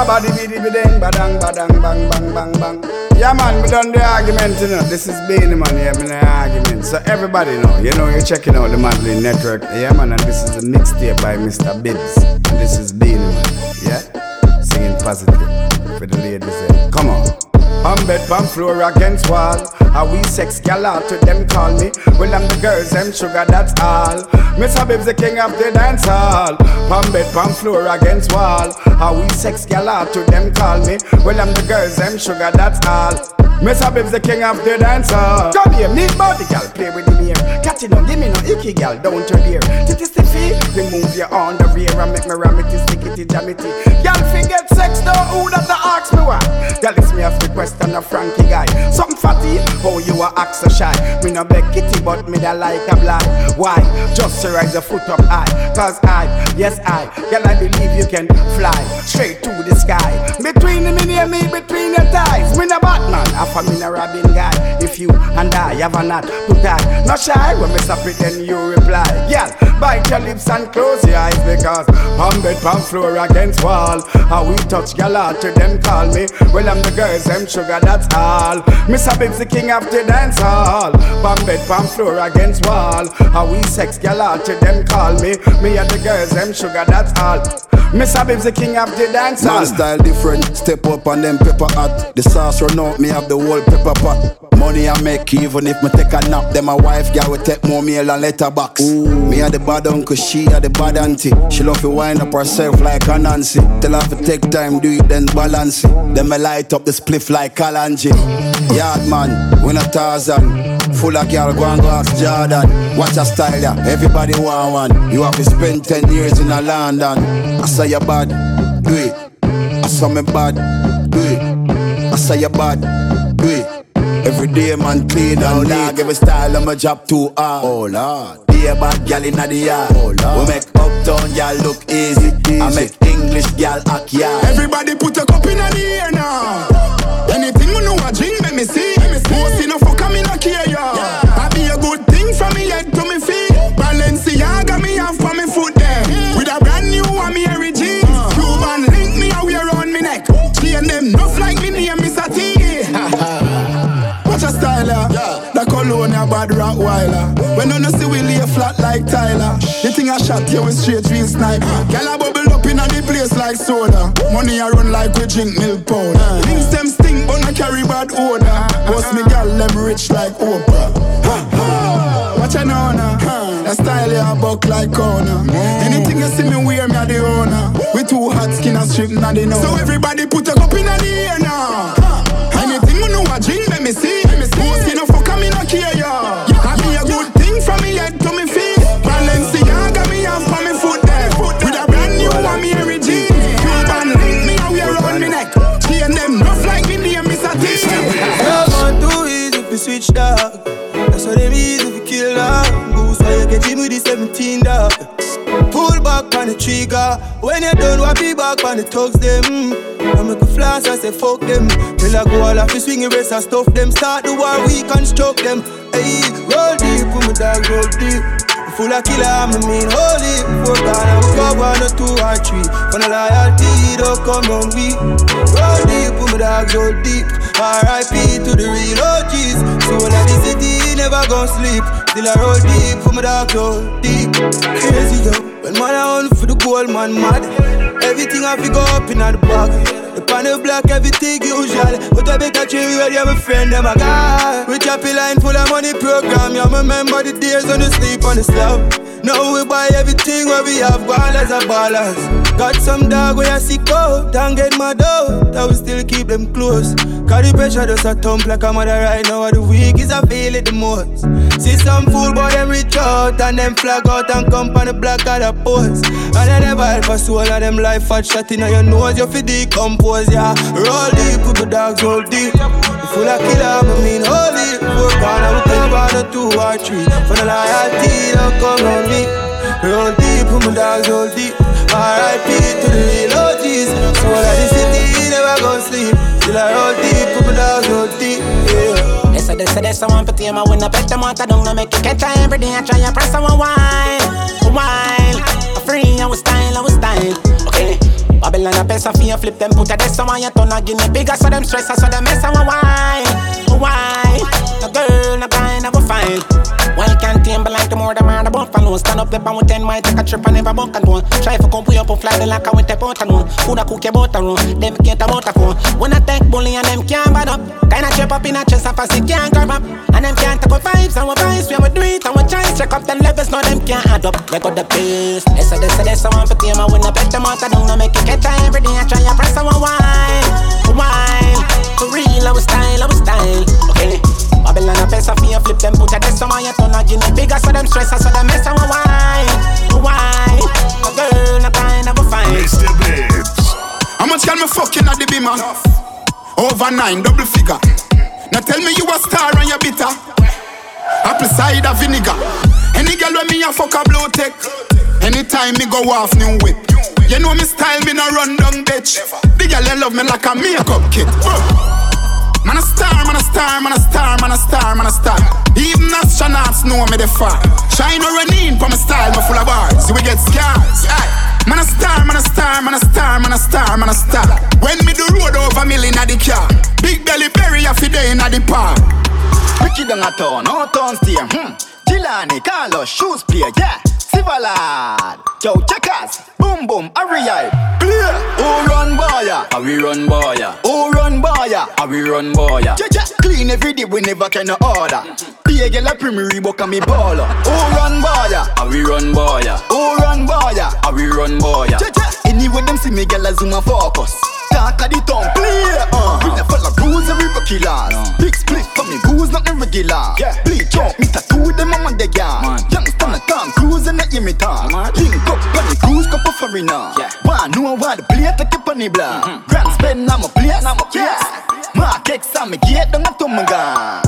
ba ba di di di ding badang badang bang bang bang bang. Yeah man, we done the argument you know. This is Beenie man, yeah, me the argument. So everybody know, you know, you're checking out the Modelling Network. Yeah man, and this is a mixtape by Mista Bibs. And this is Beenie man, yeah, singing positive for the ladies. Yeah. Come on. On bed, pan floor against wall. How we sex gal out to them call me. Well, I'm the girls, them sugar, that's all. Mista Bibs, the king of the dance hall. Pan bed, pan floor against wall. How we sex gal out to them call me. Well, I'm the girls, them sugar, that's all. Mista Bibs, the king of the dance hall. Come here, meet body gal, play with the mirror. Catch it on, give me no icky gal, don't you dare. Titty stiffy, remove your on the rear and make me ram it, sticky, jamity. Gal, forget sex, though, who that the ask me why? Gal, it's me have to question a Frankie guy. Something fatty, oh you are act so shy. Me no beg kitty, but me da like a black. Why? Just to rise your foot up high. Cause I, yes I, girl I believe you can fly straight to the sky. Between the mini and me, between your thighs. Me no Batman, half a me no Robin guy. If you and I have a knot to tie, not shy when me stop it then you reply. Girl, bite your lips and close your eyes because palm bed, palm floor against wall. How we touch gal out to them call me. Well I'm the girls, them sugar, that's all. Mista Bibs, the king of the dance hall. Palm bed, palm floor against wall. How we sex gal out to them call me. Me and the girls, them sugar, that's all. Mista Bibs, the king of the dance hall. Man style different, step up on them pepper hot. The sauce run out, me have the whole pepper pot. Money I make even if me take a nap. Then my wife girl will take more meal and letterbox. Me and the bad uncle, she a the bad auntie. She love to wind up herself like a Nancy. Tell her to take time, do it then balance it. Then me light up the spliff like Kalanji. Yard man, we not Tarzan. Full of girl, go and go ask Jordan. Watch a style ya, everybody want one. You have to spend 10 years in a London. I say you bad, do it. I saw me bad, do it. I say you bad, do it. Every day man clean and neat. Every style of my job too hard. Oh lord. Be a bad gal inna the yard. Oh lord. We make uptown gal look easy. I make English gal act yard. Everybody put a cup in the air now. Anything we know a drink, let me see. Most in a fuck, I'm cologne a bad Rottweiler. When you see we lay flat like Tyler. The thing I shot you with straight real sniper. Girl a bubble up inna the place like soda. Money I run like we drink milk powder. Links them stink but no carry bad odor. Boss me girl them rich like Oprah. Watch a now now. That style ya buck like corner. Anything you see me wear, me a the owner. We too hot skin and strip na the know. So everybody put a cup inna the air now. Anything we know a drink, let me see. The trigger. When you done, what be back on the thugs them. I make a flash, I say fuck them. Till I go all off the swing erase and stuff them. Start the war, we construct them. Hey, roll deep, put my dog roll deep. Full of killer, I'm a mean holy. Fuck God, I will go one or two or three. For the loyalty, don't come on we. Roll deep, put my dogs roll deep. R.I.P. to the real OGs. So when I the gon' sleep. Till I roll deep, for my dark roll deep. Crazy yo, when man I on for the gold man mad. Everything I figure up in the bag. The panel black, everything usual. But I chill with you, my friend, them a guy. Rich happy line full of money program. You remember the days when you sleep on the slab. Now we buy everything where we have ballers are ballers. Got some dog where I see cold, don't get my dough. That will still keep them close. Cause the pressure just a thump like a mother right now. The week is I feel it the most. See some fool boy them reach out and them flag out and come on the black of the post. And I never help a soul of them life fat shot in your nose. You fi decompose, yeah. Roll deep, put the dogs roll deep. Full of killer, I mean holy. Work on I'm cover the two or three. For the loyalty, don't come on me. Roll deep, put my dogs roll deep. R.I.P. to the real OGs. So all of the city never gon' sleep. Still I roll deep, put my dogs roll deep. Yeah. They say they say there's someone for team. I win a bet them out. I don't know make you catch her every day. I try and press on wine, wine. I'm free, I was style, I was style. Okay. Babylon a pesa fi flip them put a this on your tongue give me bigger so them stress so them mess and why why a girl no of a fine why can't like the more the man the bump stand up the band with ten might take a trip and never buck and one try for come up and fly the like I with the boat and one. Who da cook your boat and run them about a phone when I take bully and them can't bad up. Kinda trip up in a chest and it can't grab up. And them can't take a vibes and we vibes we do it and we try check up them levels now them can't add up. They got the pace they say say they say want for team and when I bet them I don't know make it get time every day I try to press on wine, wine. For real, our style, our style. Okay. Babylon a pesa fi flip them put a this on my turn a give bigger so them stress so them mess and wine, wine. A girl a kind of a fine. Mista Bibs. How much can me fucking at the beamer? Over nine, double figure. Now tell me you a star and you bitter. Apple cider vinegar. Any girl when me a fuck a blow tech. Anytime me go off new whip. You know me style, me no run down bitch. The girl love me like a makeup kit. Man a star, man a star, man a star, man a star, man a star. Even astronauts know me the far. Shine or run in for my style, me full of bars. We get scars. Aye. Man a star, man a star, man a star, man a star, man a star. When me do road over million at the car. Big belly berry a fi day in the park. Ricky down a town, no town steer. Hmm. Gilani, Carlos, shoes player, yeah. Sivalad, yo, checkers, boom boom, Ariel, clear. Who run boya? How we run boya? Who run boya? How we run boya? Yeah. Clean every day, we never can order. Be a girl a primary book and me baller. Who run boya? How we run boya? Who run boya? How we run boya? Anyway, them see me girl a zoom and focus. Talk of the tongue, clear. Uh, we never follow rules and river killers. Big split for me, goose not irregular. Yeah. Bleach out, me tattoo cup of foreigner. Yeah. One know why the plate take it on the block. Grand mm-hmm. spend I'm a place, mm-hmm. I'm a place. Mark X on me gate, don't have to my gun.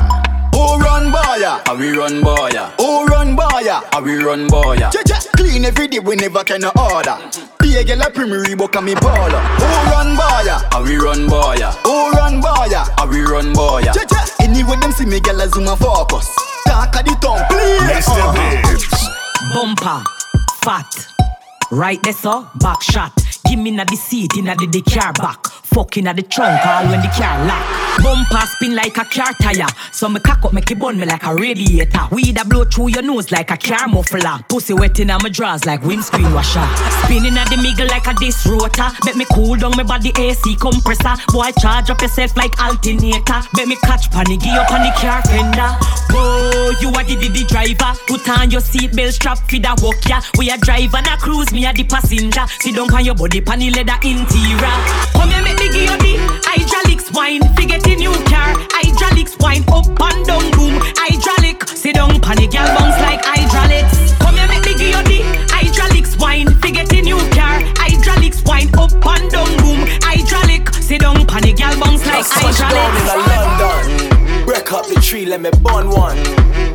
Who run boy, How we run boya? Who run boy, How we run boy? Yeah, yeah. Clean every day, we never can order. Mm-hmm. Be a girl a primary book and me baller. Who run boy, How we run boya? Who run boy, How we run boya? Yeah, yeah. Anyway, them see me girl a zoom and focus. Talk of the tongue, please. Mista Bibs. Bumper, fat. Right there, so back shot. Give me na the seat in the, the car back. Fucking at the trunk, all when the car lock. Bumper spin like a car tire. So me cock up, make it burn me like a radiator. Weed a blow through your nose like a car muffler. Pussy wet in my drawers like windscreen washer. Spinning at the middle like a disc rotor. Make me cool down my body AC compressor. Boy, charge up yourself like alternator. Make me catch panic, up on the car fender. Whoa, you are the, driver. Put on your seatbelt strap for the walk, ya. We are driver and a cruise, me a the passenger. Sit down on your body, pan the leather interior. Come here, make me give you the hydraulics wine. Forget a new car, hydraulics wine. Up and down, boom, hydraulic. Sit down, pan the girl bounce like hydraulics. Come here, make me give you the hydraulics wine. Forget a new car, hydraulics wine. Up and down, boom, hydraulic. Sit down, pan the girl bounce like Touch down in a hydraulics. London. Break up the tree, let me burn one.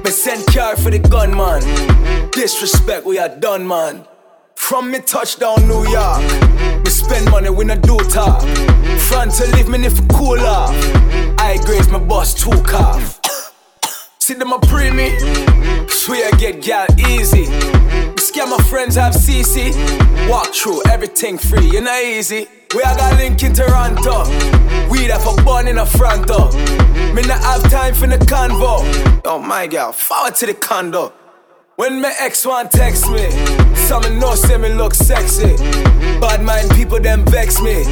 Me send car for the gunman. Disrespect, we are done, man. From me touchdown New York, me spend money when I do talk. Front to leave me if cool off. I grades my boss two calf. See them a pre me, swear I get gal easy. Scare my friends have CC. Walk through everything free, you know easy. We I got link in Toronto. We that for born in a front door. Me not have time for the convo. Oh my god, forward to the condo. When my ex one text me, some know say me look sexy. Bad mind people them vex me.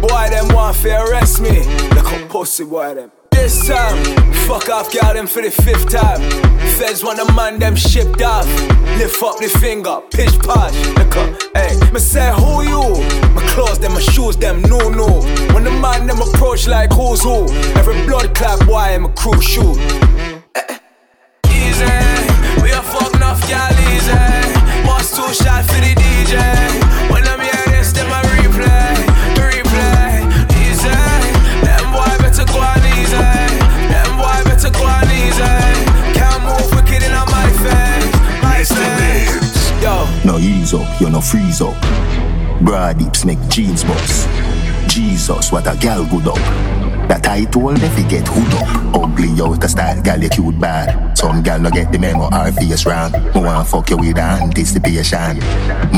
Boy them want to arrest me. Look how pussy boy them. This time, fuck off, got them for the fifth time. Feds want a man them shipped off. Lift up the finger, pitch posh. Look up, hey, me say who you? My clothes, them, my shoes, them, no, no. When the man them approach like who's who, every blood clot why I'm a crew shoot. Eh, eh. Easy, we are fucking off, y'all easy. Must two shot for the DJ. When I'm here, this, them a replay, replay. Easy, them boy better go on easy. Them boy better go on easy. Can't move wicked in my face, my face. Yo. No ease up, you're no freeze up. Broad dips make jeans bust. Jesus, what a gal good up. That I told if you get hood up. Ugly out a style, gal you cute bad. Some gal no get the memo, our face wrong. Me want fuck you with anticipation.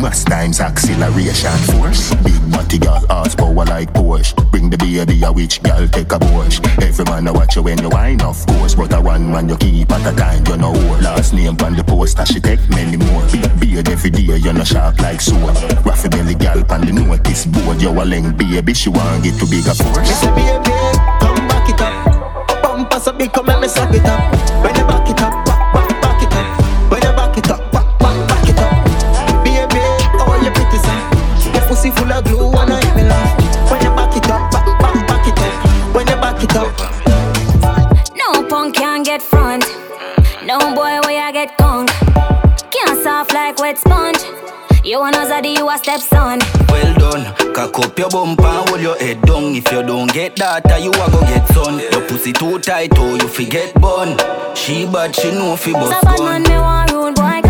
Must times acceleration force. Big body gal, ass power like Porsche. Bring the baby a witch gal, take a Porsche. Every man a watch you when you wine, of course. But a one man you keep at a time, you know. Last name on the poster, she take many more. Big beard every day, you know sharp like sword. Raffy belly gal on the notice board. You a leng baby, she want get to bigger force. She say, baby, come back it up. Bumper so big, come let me suck it up. When you back it up, back, back, back it up. When you back it up, back, back, back it up. Baby, oh you pretty son. Your pussy full of glue, wanna hit me laugh. When you back it up, back, back, back it up. When you back it up. No punk can get front. No boy where I get gone. Can't soft like wet sponge. You wanna zaddy, you a stepson. Well done. Cock up your bumper hold your head down. If you don't get that, you a go get son. Your pussy too tight, oh, you forget bun. She bad, she know fi So bust bad man, me want rude boy,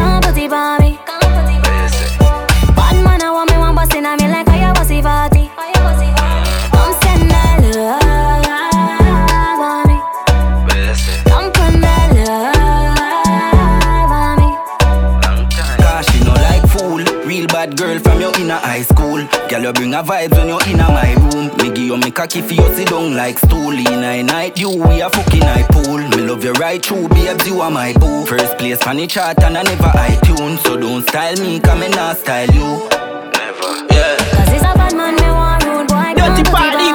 you like stool. In a night, you we a fucking high pool. Me love you right true, babes, you are my boo. First place on the chart and I never iTunes. So don't style me, come and not style you. Never, yeah. Cause it's a bad man, me want rude boy, can't put it by me.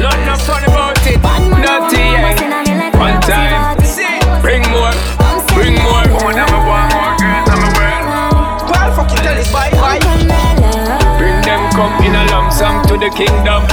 Nothing fun about it. Bad man, I want Dirty, me one bust in yeah. a me like I a One bossy time. party. Bring more. Come send Bring more. that Woman, I'm a one more girl. I'm a world. Well, fucking tell it, bye, bye. Come put that love. Bring them come in a lump sum to the kingdom.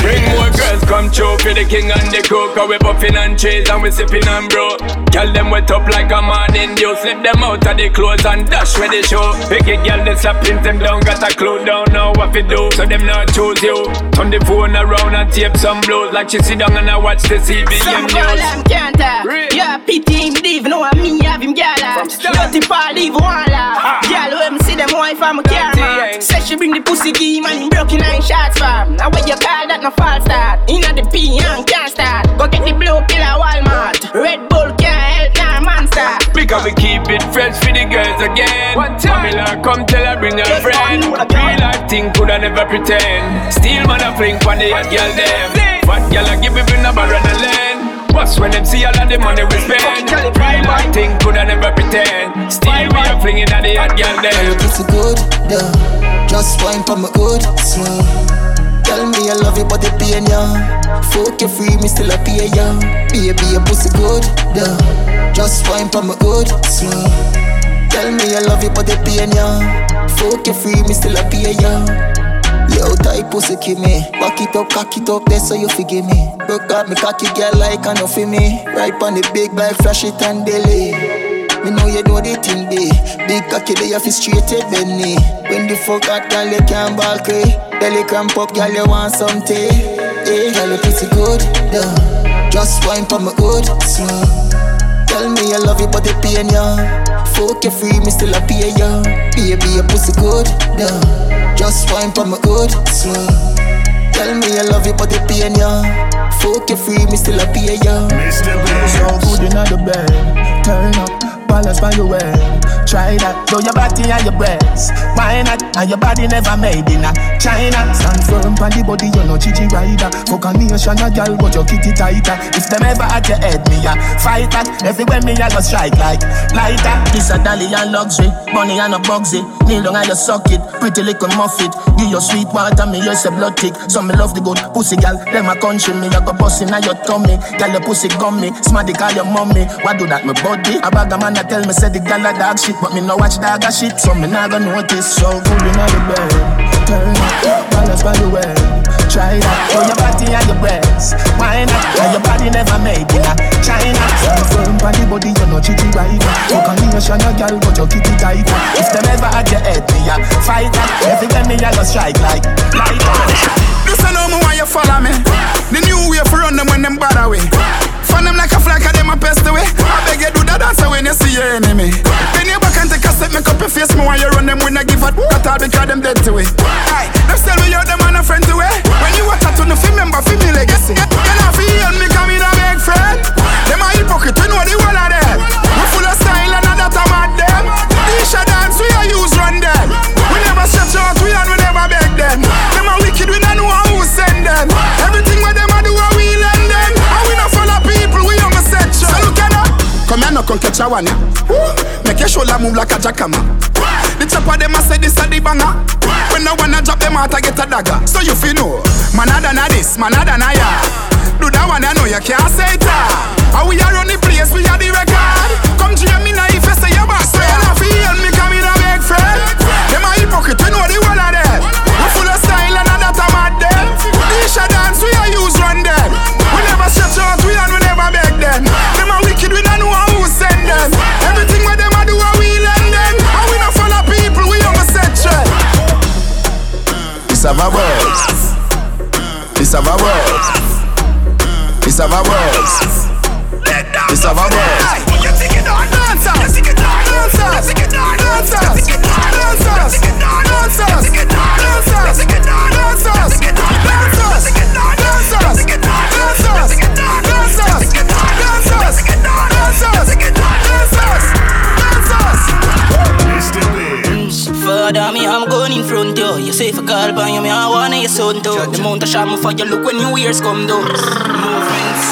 Bring more girls come through for the king and the crew Cause we buffing and chase and we sipping and bro Girl them wet up like a morning dew. Slip them out of the clothes and dash where they show Pick a girl they slapping them down Got a clue. Down now what we do So them not choose you. Turn the phone around and tape some blues. Like she sit down and I watch the CBM Some news him canter. Uh, Real. Yeah, pity him, leave no me have him gala. Dirty part, leave walla. Girl, when me see them wife, I'm a Dirty, karma. ain't. Say she bring the pussy game and him broken nine shots fam. Now what you call that no false start? Inna the P and can't start. Go get the blue pill at Walmart. Red Bull can't help nah monster. Because we keep it fresh for the girls again. One time. Pamela, come tell her bring her Yes, friend. one. Real life thing coulda never pretend. Still man a fling for the hot girl them. Fat girl a give it in a bar and a land. What's when them see all of the money we spend? Tell it, Real boy. life thing coulda never pretend. Still we a flinging at the hot girl Girl, them. your pussy good, yeah. Just wine for my good, slow. Tell me I love you, but it pain ya. Fuck you free, me still a pay ya. Baby, your pussy good, yeah. Just wine for my good, slow. Tell me I love you, but it pain ya. Fuck you free, me still a pay ya. Yo, tight pussy kill me. Back it up, cock it up, there so you forgive me. Broke out me cocky girl like I know for me. Right on the big like flash it and delay. Me know you know the thing be Big cocky they have straight it Benny When the fuck out girl you can't ball cray Belly cramp up girl you want something Hey girl you pretty good yeah. Just wine for my good slow Tell me I love you but it pain ya Fuck you free me still a pay ya Baby your pussy good yeah. Just wine for my good slow Tell me I love you but it pain ya. Fuck you free me still a pay ya So good in the bed, turn up, balance by your way. Try that, show your body and your breasts. Why not? And your body never made in a China. Stand firm the body, you're no chichi rider. Fuck a nation, a girl, but your kitty tighter. If them ever at your head, me a fight back. Everywhere me a go strike like lighter. This a dolly and luxury, money and a bugsy. Kneel down and you suck it, pretty little muffet. Give your sweet water, me use a blood tick. So me love the good pussy gal, them a country me. I go bust in your tummy, gal your pussy gummy. Smarty call your mommy, why do that me body? A bag a man tell me say the gal a dog shit, but me no watch dog a shit, so me nah go notice. So good in the bed, turn up, balance by the way. Try that, show your body and your breasts. Why not? And your body never made in a China. Stand firm the body, you're no chichi rider. Ah. Fuck a nation, a gal, but your kitty tighter. Ah. If them ever at your head, me a fight that. Everywhere me a go strike like lighter. Listen how me why you follow me. The new way for run them when them bad away. Fan them like a flag, cause them a pest away. I beg you do the dance when you see your enemy. Bend your back and take a step, make up your face. Me want you run them, when I give a that all because them dead to it. Aye, them still we out them and a friend to it. When you watch a tune, if you remember, feel me legacy. You know, feel me come in a big friend. Them a hypocrite, you know the one of them. We full of style and that I'm at them. Isha dance, we are you. Yeah. Eh? Make your shoulder move like a jackhammer. The chopper them a say this a the banger. When I wanna drop them out, I get a dagger. So you feel know, man other than this, man other than ya. Do that one, I know you can't say it. Ah. How we are run the place, we are the record. Come to me now if you say your boss. Say you feel me coming a big friend. Them a hypocrite, we know the one of them. It's a words. It's a words. It's a words. It's a words. Father, front yo. You say for call by you, me, I wanna your son too. The mount of shot me for you, look when your ears come down. Movements.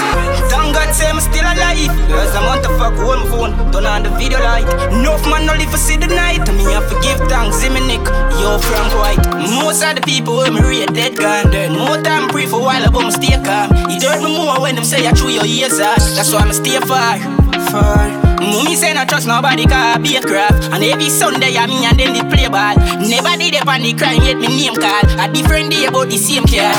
Thank God say I'm still alive. Cause I'm on the fuck hold my phone, turn on the video light. Enough man no live for see the night. Me have to give thanks, me Nick, yo Frank White. Most of the people when me rate dead gone dead. More time pray for a while, me stay calm. It hurt me more when them say I chew your ears out. That's why me stay far, far. Mummy say not trust nobody cause be a craft. And every Sunday I me and them they play ball. Never did it on the crime yet me name call. A different day about the same care.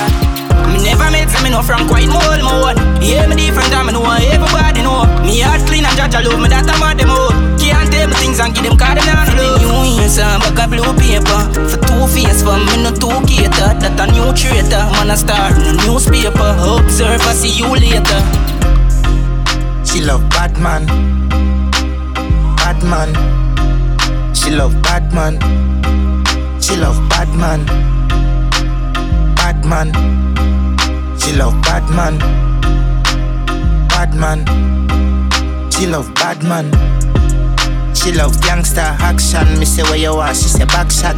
Me never met me no from quite more my one Yeah me different and me know everybody know. Me heart clean and judge I love me that I'm at them out Can't tell me things and give them card them down low New year some back a blue paper. For two face for me no two cater. That a new traitor. Man a star in a newspaper. Observe I see you later. She love Batman. Batman. She love Batman. She love Batman. Batman. She love Batman. Batman. She love Batman. She love gangster action. Me say where you are, she say back shot.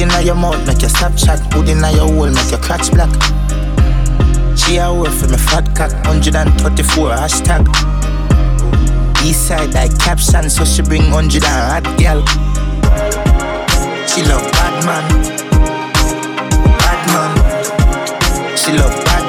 Inna your mouth, make your Snapchat. chat. Hood inna your hole, make your crotch black. She a work for me fat cock, 134 hashtag. East side I caption, so she bring 100 and hot girl. She love bad man, bad man. She love Batman.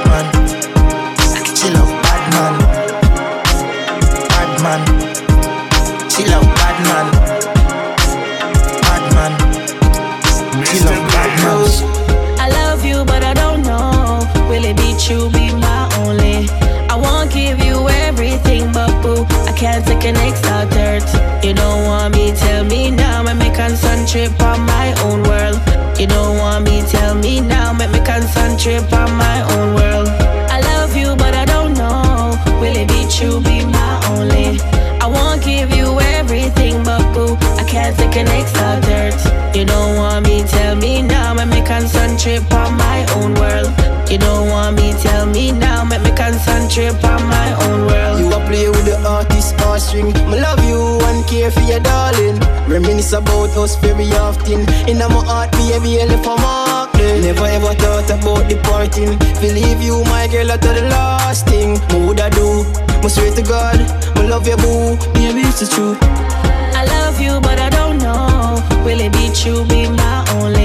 Concentrate on my own world. You a play with the artist heartstring. Me love you and care for your darling. Reminisce about us very often. In my heart, baby, I left a mark there. Never ever thought about departing. Believe you, my girl, after the last thing. Me woulda do. Me swear to God, me love you, boo. Baby, it's the truth. I love you, but I don't know. Will it be true? Be my only.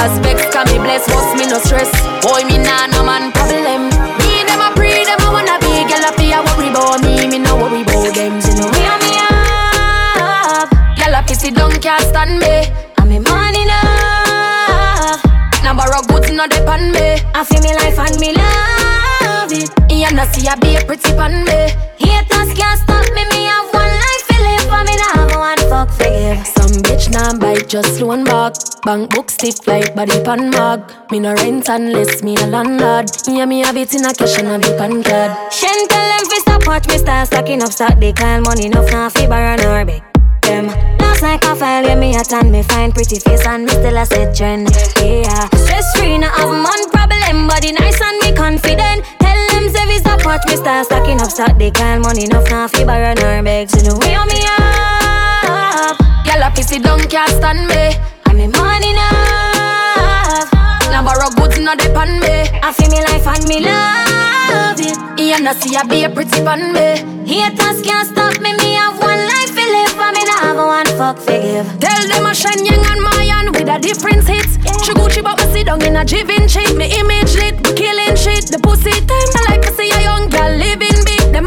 Own vex, me bless, what's me no stress. Boy, me nah no man problem. Me them a pre, them a wanna be, girl fi a worry about me, me no worry about them. You know me and me up, girl a pissy don't can't stand me. And me money enough, now borrow goods no depend me. I feel me life and me love it. You know see a be a pretty pan me. Just loan back. Bank book stiff like body pan mag. Me no rent unless me a landlord. Yeah, me have it in a cash and a big pan card. Shen tell them fi stop watch me start stacking up, start decline money, enough now fi borrow nor beg. Them last like a file, yeah, me a tan, me find pretty face and me still a set trend. Yeah, stress free, no have man problem, body nice and me confident. Tell them say visa watch me start stacking up, start decline money, enough now fi borrow nor beg. So the way me up, Girl, a pissy don't can't stand me. I'm in money enough. Now borrow goods no depend me. I feel me life and me love it. You know see I be a pretty pan me. Haters can't stop me, me have one life to live, and me not have one fuck forgive. Tell them I shine young and Mayan with a different hits. She Gucci but me sit down in a shit. Me image lit, killing shit. The pussy time I like to see a young girl living big. The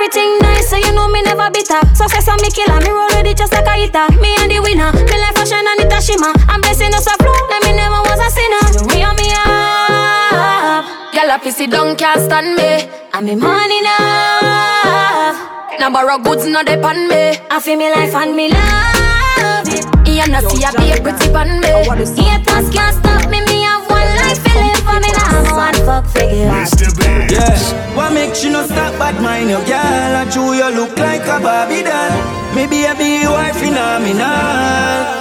Everything nice, so you know me never bitter. Success on me killer, me roll with it just like a hitter. Me and the winner, me life fashion and it a shimmer. I'm blessing us a flow, let me never was a sinner. Way on me up, Girl, a pissy don't can't stand me. I'm in money enough. Now borrow goods no depend me. I feel me life and me love it. You know see a be pretty pan me. Haters can't stop me, me have one life to live, and me not have one fuck forgive. Yeah, what makes you not stop bad mind your girl? I chew you look like a Barbie doll. Maybe I be your wife phenomenal.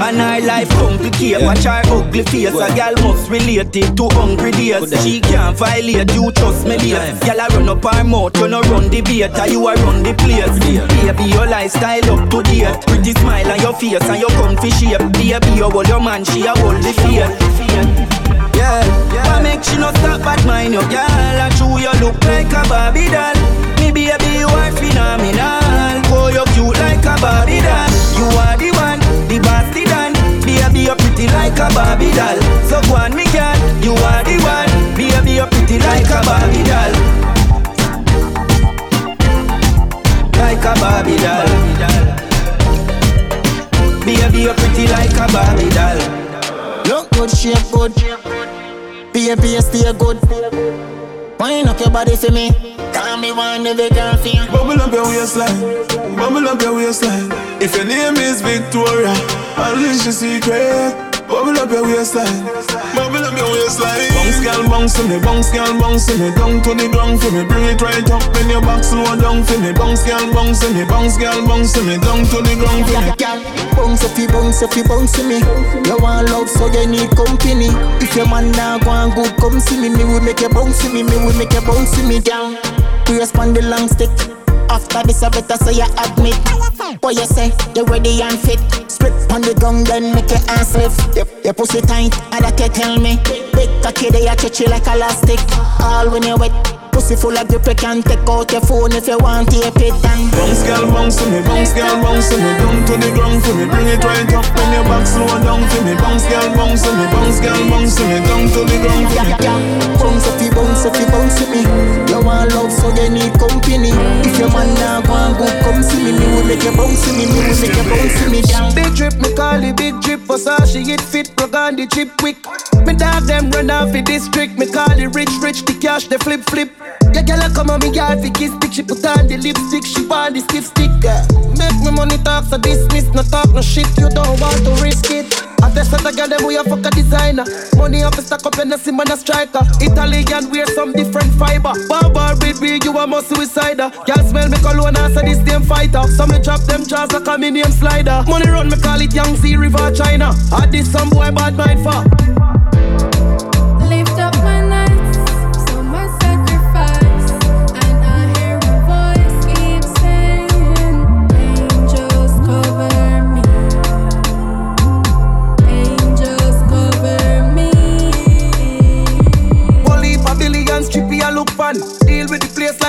And her life complicated. Watch her ugly face. A girl must relate it to hungry days. She can't violate you, trust me, dear. Girl, I run up her mouth, you no run the bait, or you a run the place. Baby, your lifestyle up to date. Pretty smile on your face and your comfy shape. Baby, you hold your man, she a hold the fear. Yeah, what makes you not stop bad mind your oh, girl? I chew you look like a Barbie doll. Me baby, you are phenomenal. Oh, you cute like a Barbie doll. You are the one, the basti done. Baby, you pretty like a Barbie doll. So go on, me girl, you are the one. Baby, you pretty like a Barbie doll. Like a Barbie doll. Baby, you pretty like a Barbie doll. Look good, shape good. Baby, stay good. Wind up your body for me. Call me one every girl feel. Bubble up your waistline, bubble up your waistline. If your name is Victoria, unleash your secret. Bubble up your waistline, bubble up your waistline. Bounce girl, bounce to me, bounce girl, bounce to me. Down to the ground for me, bring it right up in your back, slow down for me. Bounce girl, bounce to me, bounce girl, bounce to me. Down to the ground for me. Girl, bounce if you bounce if you bounce to me. You want love, so you need company. If your man now go and good, come see me. Me will make you bounce to me. Me will make you bounce to me down. We respond the long stick. After this, I better say you admit. What you say? You ready and fit. Strip on the gun, then make your ass lift. Your, your pussy tight, and that can tell me. Big cocky, they are touchy like elastic. All when you wet. Pussy full of grip, you can take out your phone if you want tape it and Bounce girl, bounce to me, bounce girl, bounce to me. Down to the ground for me, bring it right up in your back, slow down for me. Bounce girl, bounce to me, bounce girl, bounce to me. Down to the ground for me. Bounce if you bounce if you bounce to me. You want love, so you need company. If your man now go and good, come see me. Me will make you bounce to me. Me will make you bounce to me down. Big drip, me call it big drip. Versace it fit, plug on the chip quick. Me dog them run off the district. Me call it rich, rich. The cash the flip, flip. Yeah, girl, I come on me yard fi kiss stick. She put on the lipstick. She want the stiff stick. Yeah. Make me money talk, so dismiss. No talk, no shit. You don't want to risk it. I test that I got them, we a fuck a designer. Money a stack up and a sim and a striker. Italian wear some different fiber. Barbar with you a must suicider. Girl smell me cologne answer this damn fighter. So me drop them jars like a mini slider. Money run, me call it Sea River China. I this some boy bad mind for.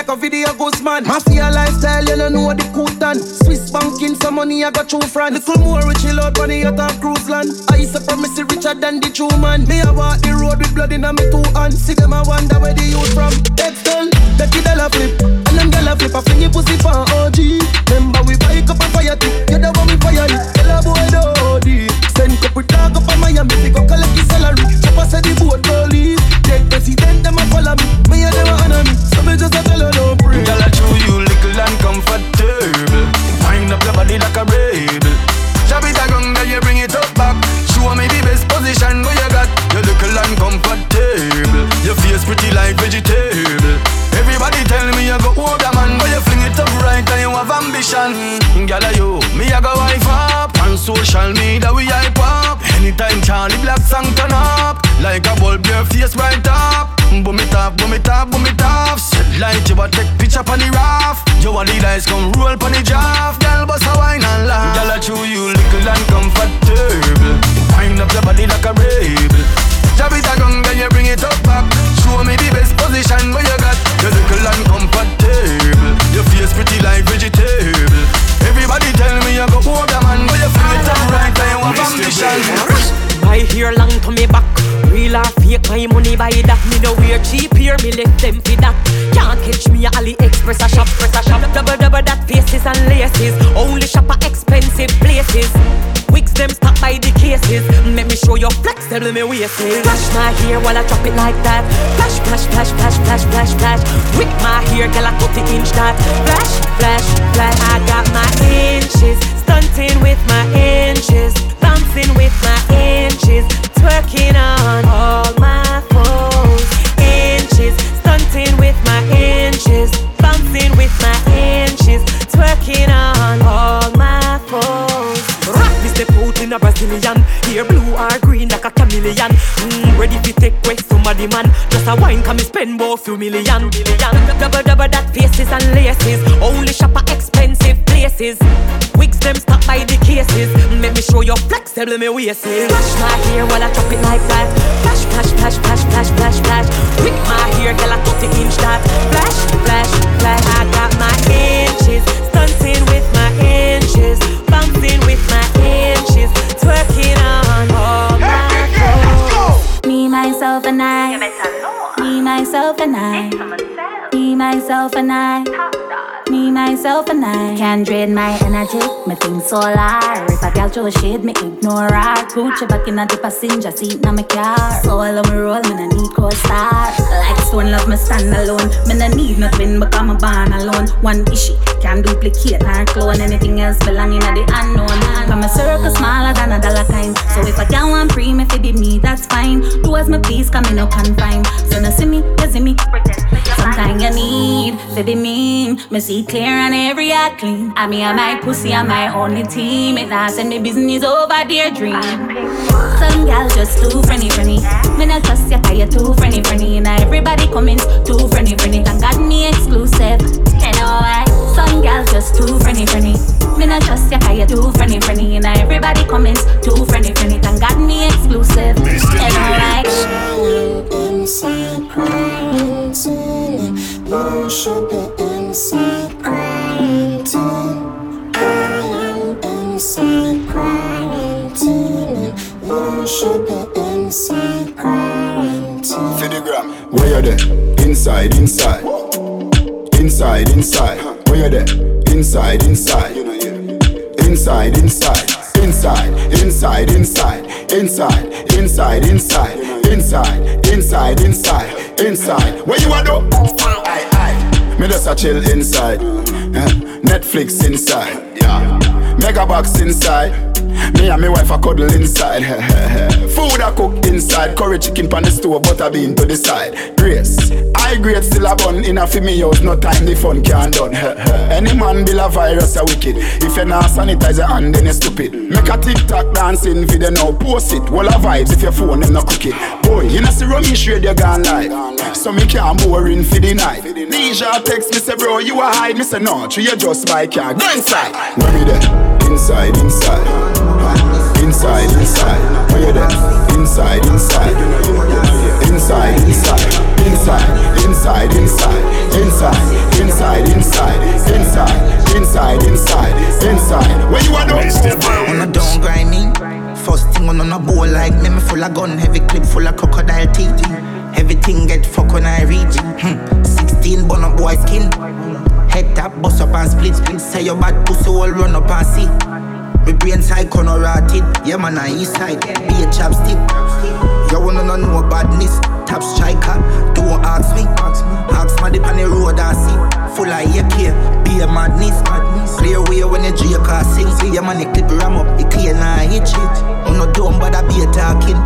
Like a video ghost man. Mafia lifestyle, you don't know the Kutan. Swiss banking, some money I got through France. Little more rich, chill out on the yacht of cruise land. I it richer than the true man. Me I walk the road with blood in my two hands. See them, I wonder where the youth from. Bet the dollar flip. And them dollar flip, I fling your pussy for OG. Remember we buy up a fire too. You the one we fire it. Tell a boy the OD. Send couple dog up a Miami, we go collect the salary. Chop us at the boat, police. Dead president, them a follow me. Me and them a honor me. So me just a tell her don't pray. Girl, I chew you tell me waist is Flash my hair while I drop it like that. Flash, flash, flash, flash, flash, flash, flash. Whip my hair, girl I 30 inch that. Flash, flash, flash. I got my inches. Stunting with my inches. Bouncing with my inches. Twerking on all my foes. Inches. Stunting with my inches. Bouncing with my inches. Twerking on all my foes. Rock this step out in a Brazilian a chameleon mm, Ready to take away somebody man. Just a wine come me spend more few million. Double double that faces and laces. Only shop at expensive places. Wigs them stuck by the cases. Make me show you flexible me waist. Is Flash my hair while I drop it like that. Flash, flash, flash, flash, flash, flash, flash. Whip my hair, girl I 30 inch that Flash, flash, flash I got my inches myself, and I. Me, myself, and I. Can't drain my energy. Me think solar. If a girl throw shade, me ignore her. Gucci back in the passenger seat, now me car. So I love me roll, me no need co-star. Like stone love me stand alone. Me no need nothing, I'm a born alone. One issue, can't duplicate nor clone anything else belonging at the unknown. From a circle smaller than a dollar kind. So if I girl want free, me be me, that's fine. Do as me please, come in no confine. So no see me, you see me. Sometimes you need be mean. Me see clear and every clean. I mean, I my pussy, I my only team. It not send me business over their dream. Some gal just too friendly, friendly. Me not trust you, cause you too friendly, friendly. Now everybody comments too friendly, friendly. Thank God me exclusive. You know why? Some gal just too Inside, inside. Inside, inside. Where you there? Inside, inside. Inside, inside. Inside, inside, inside. Inside, inside, inside. Inside, inside, inside. Inside. Where you are though? Aye, aye. Me just a chill inside. Eh, Netflix inside. Yeah. Mega box inside. Me and my wife a cuddle inside. Food I cook inside. Curry chicken pan the stove, butter bean to the side. Grace, I great still a bun in a fi me house. No time the fun can done. Any man build a virus a wicked. If you not sanitize your hand, then you stupid. Make a TikTok dancing video now, post it. Wall of vibes if your phone them not crooked. Boy, you know see rummy shade you gone live. So me can't boring for the night. Deja text me say bro you a hide. Me say no, true you just buy car. Go inside. Where me there? Inside, inside. Inside, inside. Where you there? Inside, inside. Inside, inside. Inside, inside, inside. Inside, inside, inside. Inside, inside, inside. Inside. inside. Where you are though? On a down grind me. First thing on on a bowl like me, me full of gun, heavy clip full of crocodile teeth. Everything get fuck when I reach. Hmm. 16 bun up boy skin. Head tap, bust up and split split. Say your bad pussy all run up and see. Me brain side corner rotted. Yeah man, I east side. Be a chapstick. Wanna know no badness. Top striker. Don't ask me. Ask my dip on the road I see. Full of AK. Be a madness. Clear way when you drink or sing. See your money clip ram up. It clear now hit shit. I'm not dumb but I be talking.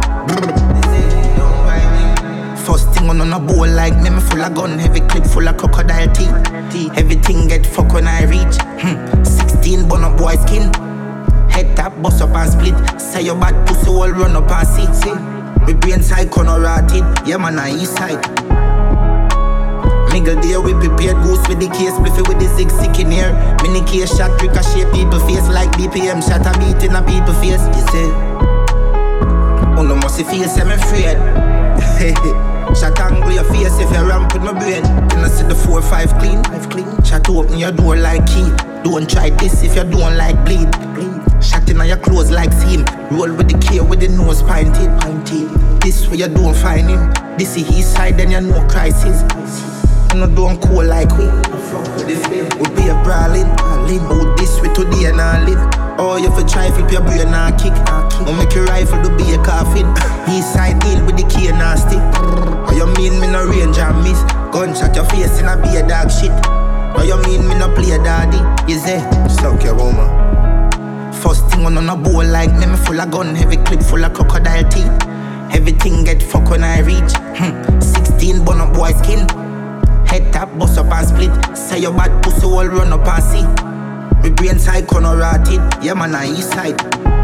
First thing on on a bowl like me, me full of gun, heavy clip full of crocodile teeth. Everything get fuck when I reach. Hmm. 16 bun up boy skin. Head tap, bust up and split. Say your bad pussy all run up and see. Me brain side corner rotted. Yeah, man, I east side. Mingle there, we prepared goose with the case, bliffy with the zig sick in here. Mini case shot, ricochet people face like BPM shot a beat in a people face. You see, no, must feel me afraid. Shot angle your face if you ramp with my brain. Can I see the four five clean? Five clean. Shot open your door like key. Don't try this if you don't like bleed. bleed. Shot in your clothes like him. Roll with the K with the nose pinted. pinted. This way you don't find him. This is his side, then you know crisis. You know don't cool like we. We be a brawling, out this way today and I live. Oh, you for try flip your brain and kick. Or make your rifle to be a coffin. East side deal with the key and stick. Or you mean me no range and miss? Gunshot your face and I be a dog shit. Or you mean me no play a daddy? Is it? Suck your woman. First thing on a bowl like me, me full of gun, heavy clip full of crocodile teeth. Everything get fuck when I reach. Hmm. 16 bun up boy skin. Head tap, bust up and split. Say your bad pussy all run up and see. Me brain side corner rotted. Yeah man, I east side.